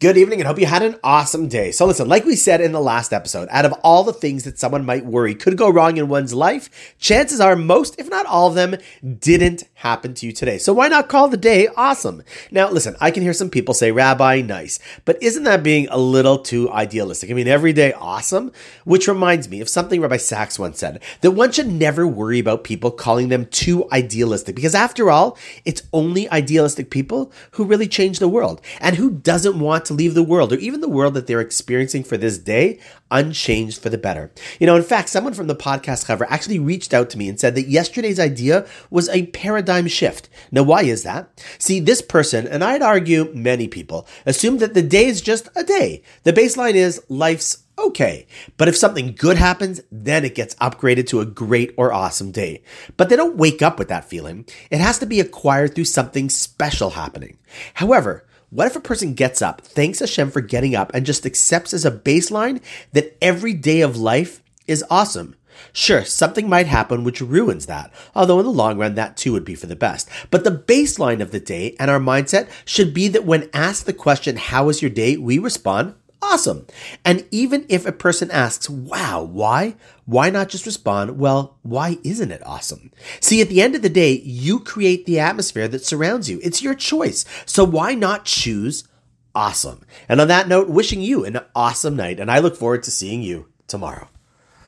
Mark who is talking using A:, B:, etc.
A: Good evening and hope you had an awesome day. So, listen, like we said in the last episode, out of all the things that someone might worry could go wrong in one's life, chances are most, if not all of them, didn't happen to you today. So, why not call the day awesome? Now, listen, I can hear some people say, Rabbi, nice, but isn't that being a little too idealistic? I mean, every day awesome? Which reminds me of something Rabbi Sacks once said that one should never worry about people calling them too idealistic because, after all, it's only idealistic people who really change the world. And who doesn't want to leave the world or even the world that they're experiencing for this day unchanged for the better. You know, in fact, someone from the podcast cover actually reached out to me and said that yesterday's idea was a paradigm shift. Now, why is that? See, this person, and I'd argue many people, assume that the day is just a day. The baseline is life's okay. But if something good happens, then it gets upgraded to a great or awesome day. But they don't wake up with that feeling. It has to be acquired through something special happening. However, what if a person gets up, thanks Hashem for getting up, and just accepts as a baseline that every day of life is awesome? Sure, something might happen which ruins that, although in the long run, that too would be for the best. But the baseline of the day and our mindset should be that when asked the question, How was your day? we respond, Awesome. And even if a person asks, wow, why? Why not just respond, well, why isn't it awesome? See, at the end of the day, you create the atmosphere that surrounds you. It's your choice. So why not choose awesome? And on that note, wishing you an awesome night. And I look forward to seeing you tomorrow.